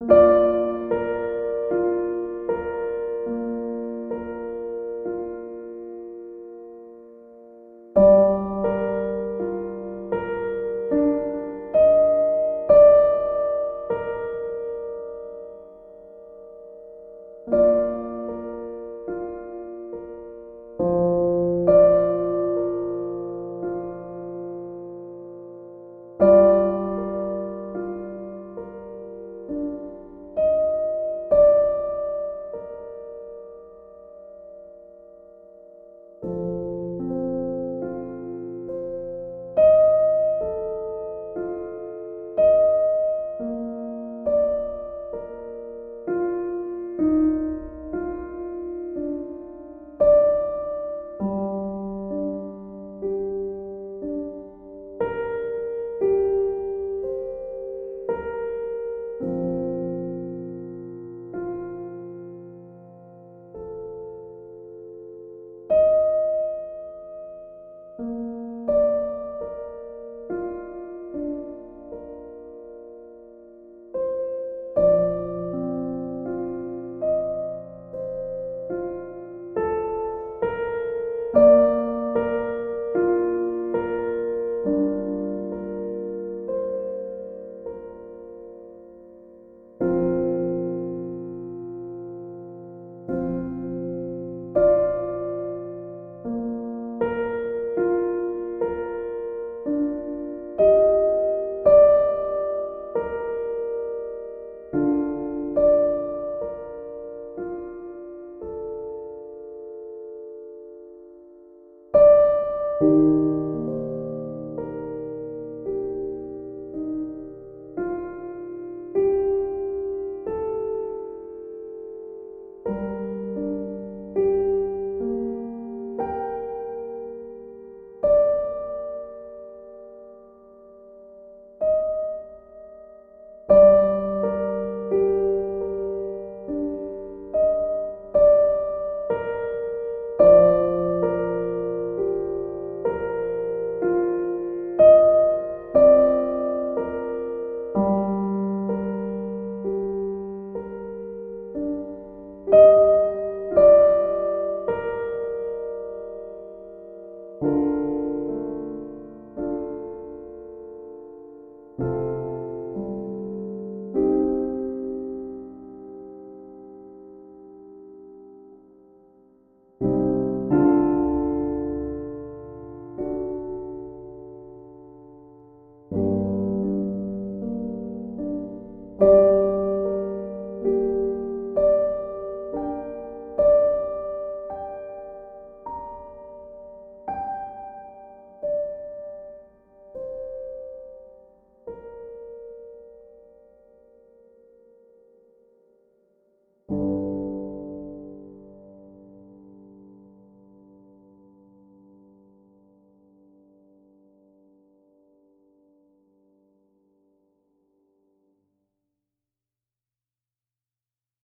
you